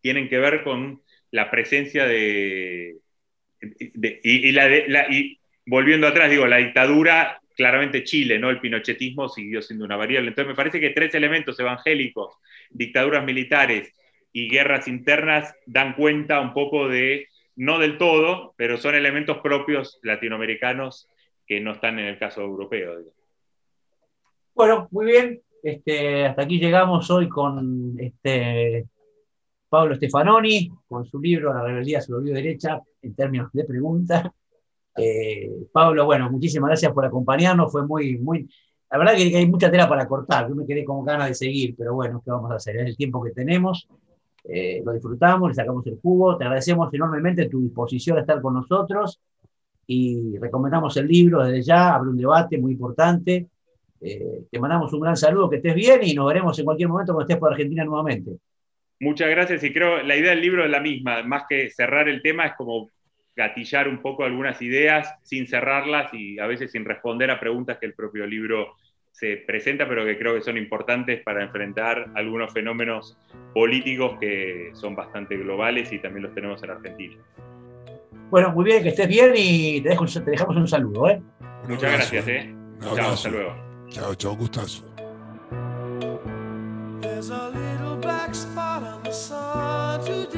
tienen que ver con la presencia de... y, la, y, volviendo atrás, digo, la dictadura, claramente Chile, ¿no? El pinochetismo siguió siendo una variable. Entonces me parece que tres elementos evangélicos, dictaduras militares y guerras internas dan cuenta un poco de, no del todo, pero son elementos propios latinoamericanos que no están en el caso europeo. Bueno, muy bien. Este, hasta aquí llegamos hoy con este, Pablo Stefanoni, con su libro La rebeldía se volvió derecha, en términos de pregunta. Eh, Pablo, bueno, muchísimas gracias por acompañarnos, fue muy, muy, la verdad que hay mucha tela para cortar, yo me quedé con ganas de seguir, pero bueno, ¿qué vamos a hacer? Es el tiempo que tenemos, eh, lo disfrutamos, le sacamos el jugo, te agradecemos enormemente tu disposición a estar con nosotros y recomendamos el libro desde ya, abre un debate muy importante, eh, te mandamos un gran saludo, que estés bien y nos veremos en cualquier momento cuando estés por Argentina nuevamente. Muchas gracias y creo la idea del libro es la misma, más que cerrar el tema es como gatillar un poco algunas ideas sin cerrarlas y a veces sin responder a preguntas que el propio libro se presenta, pero que creo que son importantes para enfrentar algunos fenómenos políticos que son bastante globales y también los tenemos en Argentina. Bueno, muy bien, que estés bien y te, dejamos un saludo. ¿eh? Muchas gracias. ¿eh? Chao, hasta luego. Chao, chao, gustazo. It's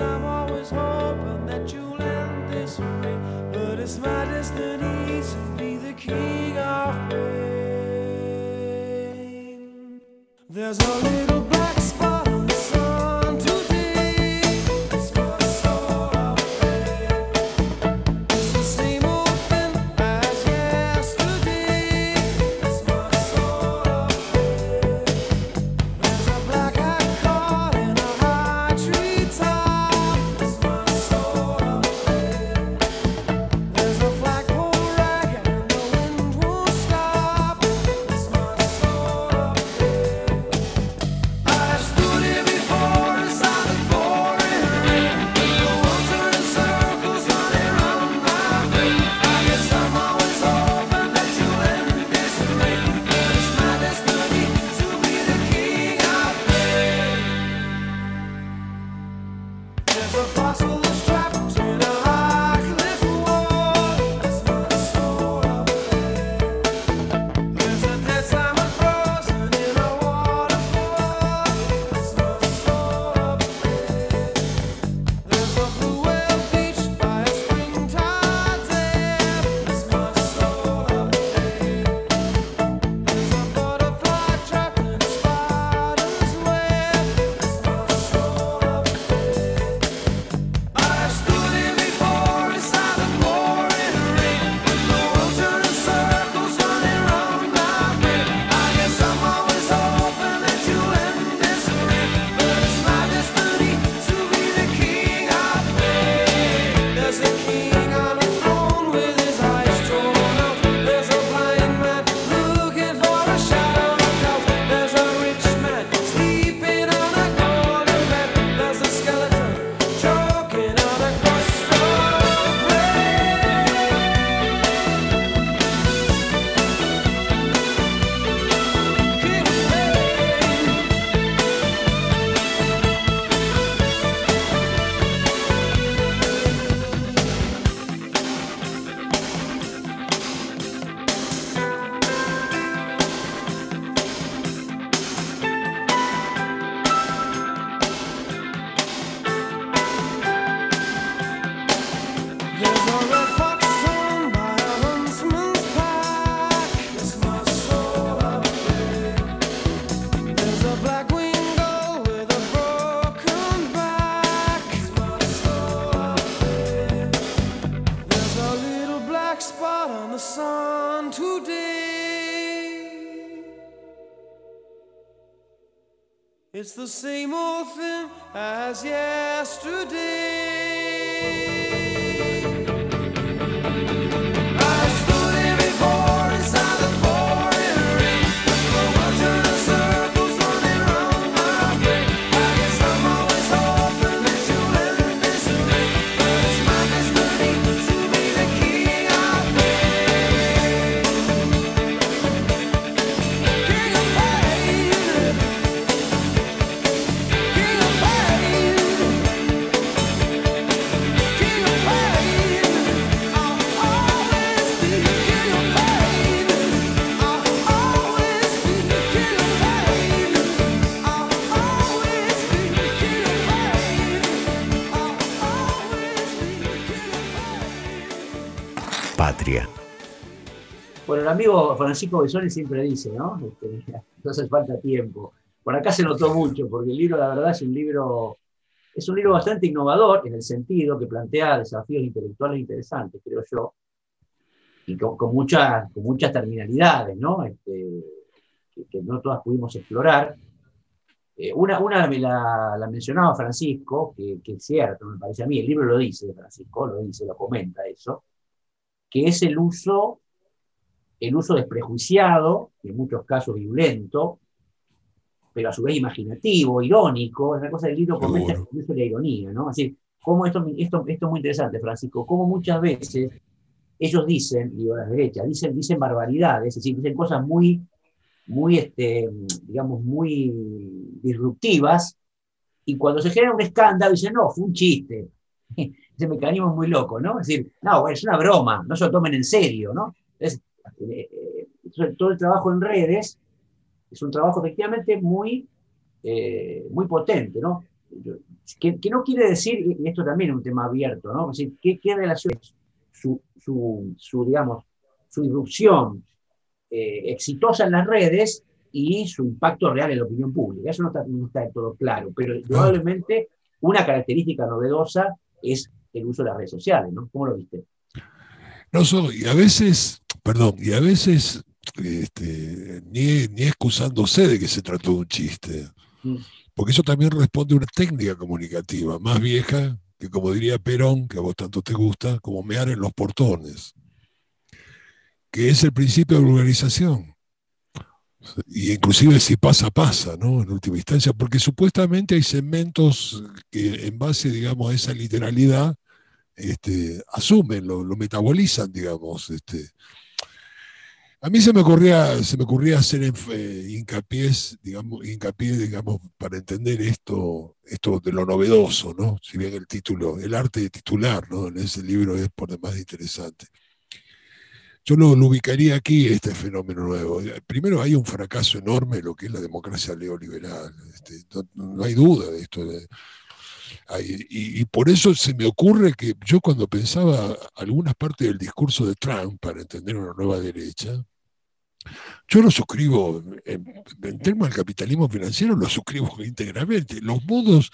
I'm always hoping that you'll end this way, but it's my destiny to be the king of pain. There's a little It's the same old thing as yesterday. Amigo Francisco Besoni siempre dice, ¿no? Este, hace falta tiempo. Por acá se notó mucho, porque el libro, la verdad, es un libro, es un libro bastante innovador en el sentido que plantea desafíos intelectuales interesantes, creo yo, y con, muchas, con muchas terminalidades, ¿no? Este, que, que no todas pudimos explorar. Eh, una una me la, la mencionaba Francisco, que, que es cierto, me parece a mí, el libro lo dice, Francisco, lo dice, lo comenta eso, que es el uso el uso desprejuiciado, y en muchos casos violento, pero a su vez imaginativo, irónico, es una cosa del libro el uso de la ironía, ¿no? Así, cómo esto, esto, esto es muy interesante, Francisco, cómo muchas veces ellos dicen, digo a la derecha, dicen, dicen barbaridades, es decir, dicen cosas muy, muy este, digamos, muy disruptivas, y cuando se genera un escándalo, dicen, no, fue un chiste. Ese mecanismo es muy loco, ¿no? Es decir, no, es una broma, no se lo tomen en serio, ¿no? Entonces, todo el trabajo en redes es un trabajo efectivamente muy, eh, muy potente, ¿no? Que, que no quiere decir, y esto también es un tema abierto, ¿no? Es decir, ¿qué, qué relación es su, su, su, digamos, su irrupción eh, exitosa en las redes y su impacto real en la opinión pública? Eso no está, no está del todo claro, pero probablemente una característica novedosa es el uso de las redes sociales, ¿no? ¿Cómo lo viste? No soy, y a veces, perdón, y a veces este, ni, ni excusándose de que se trató de un chiste, Mm. porque eso también responde a una técnica comunicativa más vieja que, como diría Perón, que a vos tanto te gusta, como mear en los portones, que es el principio de vulgarización. Y inclusive si pasa, pasa, ¿no? En última instancia, porque supuestamente hay segmentos que en base, digamos, a esa literalidad, este, asumen, lo, lo metabolizan, digamos. Este. A mí se me ocurría, se me ocurría hacer eh, hincapié, digamos, hincapié, digamos, para entender esto, esto de lo novedoso, ¿no? Si bien el título, el arte de titular, ¿no? En ese libro es por demás interesante. Yo lo, lo ubicaría aquí, este fenómeno nuevo. Primero hay un fracaso enorme en lo que es la democracia neoliberal. Este, no, hay duda de esto. de- y, y por eso se me ocurre que yo cuando pensaba algunas partes del discurso de Trump para entender una nueva derecha, yo lo suscribo, en, en términos del capitalismo financiero, lo suscribo íntegramente. Los modos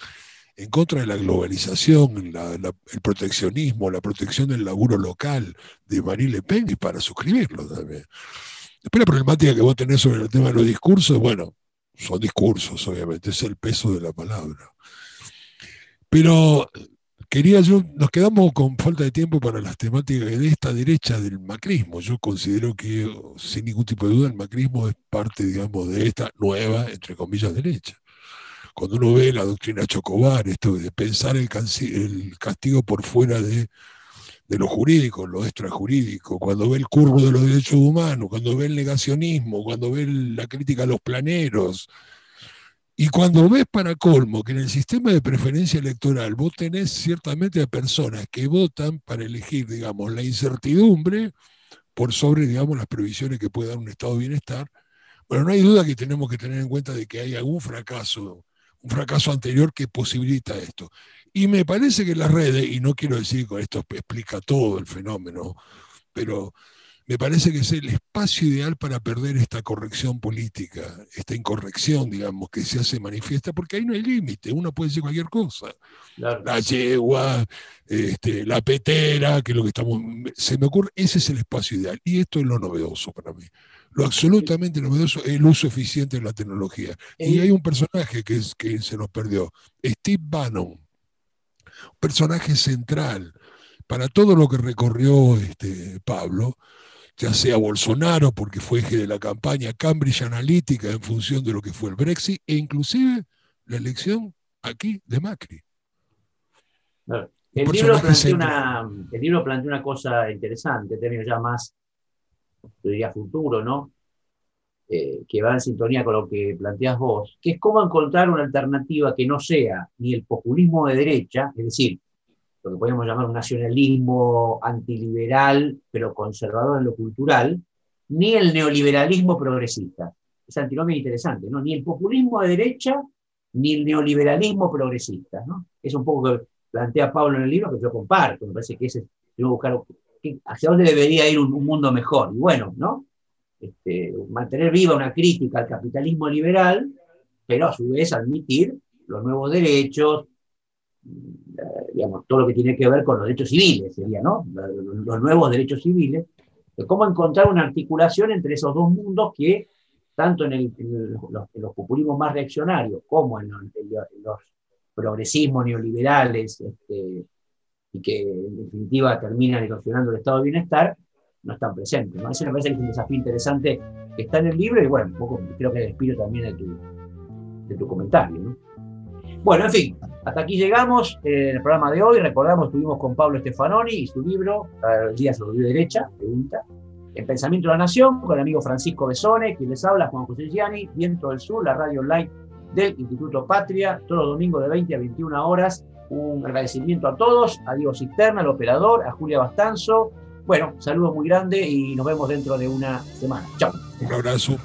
en contra de la globalización, el proteccionismo, la protección del laburo local de Marie Le Pen, y para suscribirlo también. Después la problemática que vos tenés sobre el tema de los discursos, bueno, son discursos, obviamente, es el peso de la palabra. Pero quería yo, nos quedamos con falta de tiempo para las temáticas de esta derecha del macrismo. Yo considero que, sin ningún tipo de duda, el macrismo es parte, digamos, de esta nueva, entre comillas, derecha. Cuando uno ve la doctrina Chocobar, esto de pensar el, castigo por fuera de, de lo jurídico, lo extrajurídico, cuando ve el curvo de los derechos humanos, cuando ve el negacionismo, cuando ve la crítica a los planeros, y cuando ves para colmo que en el sistema de preferencia electoral vos tenés ciertamente a personas que votan para elegir, digamos, la incertidumbre por sobre, digamos, las previsiones que puede dar un estado de bienestar, bueno, no hay duda que tenemos que tener en cuenta de que hay algún fracaso, un fracaso anterior que posibilita esto. Y me parece que las redes, y no quiero decir que esto explica todo el fenómeno, pero me parece que es el espacio ideal para perder esta corrección política, esta incorrección, digamos, que se hace manifiesta, porque ahí no hay límite, uno puede decir cualquier cosa. Claro. La yegua, este, la petera, que es lo que estamos. Se me ocurre, ese es el espacio ideal. Y esto es lo novedoso para mí. Lo absolutamente novedoso es el uso eficiente de la tecnología. Y El- hay un personaje que, es, que se nos perdió, Steve Bannon, un personaje central para todo lo que recorrió este, Pablo, ya sea Bolsonaro, porque fue eje de la campaña Cambridge Analytica en función de lo que fue el Brexit, e inclusive la elección aquí de Macri. Claro. El libro, una, el libro plantea una cosa interesante, en términos ya más, yo diría, futuro, ¿no? Eh, que va en sintonía con lo que planteas vos, que es cómo encontrar una alternativa que no sea ni el populismo de derecha, es decir, lo que podemos llamar un nacionalismo antiliberal, pero conservador en lo cultural, ni el neoliberalismo progresista. Esa antinomia es interesante, ¿no? Ni el populismo de derecha, ni el neoliberalismo progresista. Es un poco que plantea Pablo en el libro que yo comparto, me parece que ese que buscar hacia dónde debería ir un, un mundo mejor. Y bueno, ¿no? Este, mantener viva una crítica al capitalismo liberal, pero a su vez admitir los nuevos derechos, todo lo que tiene que ver con los derechos civiles, sería, ¿no? Los, nuevos derechos civiles, de cómo encontrar una articulación entre esos dos mundos que, tanto en, el- los, populismos más reaccionarios como en los, progresismos neoliberales, este, y que en definitiva terminan erosionando el estado de bienestar, no están presentes. ¿no? Me parece que es un desafío interesante que está en el libro y bueno, un poco creo que despido también de tu, de tu comentario. ¿no? Bueno, en fin, hasta aquí llegamos eh, en el programa de hoy. Recordamos, estuvimos con Pablo Stefanoni y su libro, El día sobre la derecha, pregunta, En Pensamiento de la Nación, con el amigo Francisco Besone, quien les habla, Juan José Gianni, Viento del Sur, la radio online del Instituto Patria, todos los domingos de 20 a 21 horas. Un agradecimiento a todos, a Diego Cisterna, al operador, a Julia Bastanzo. Bueno, saludos muy grande y nos vemos dentro de una semana. Chao. Un abrazo.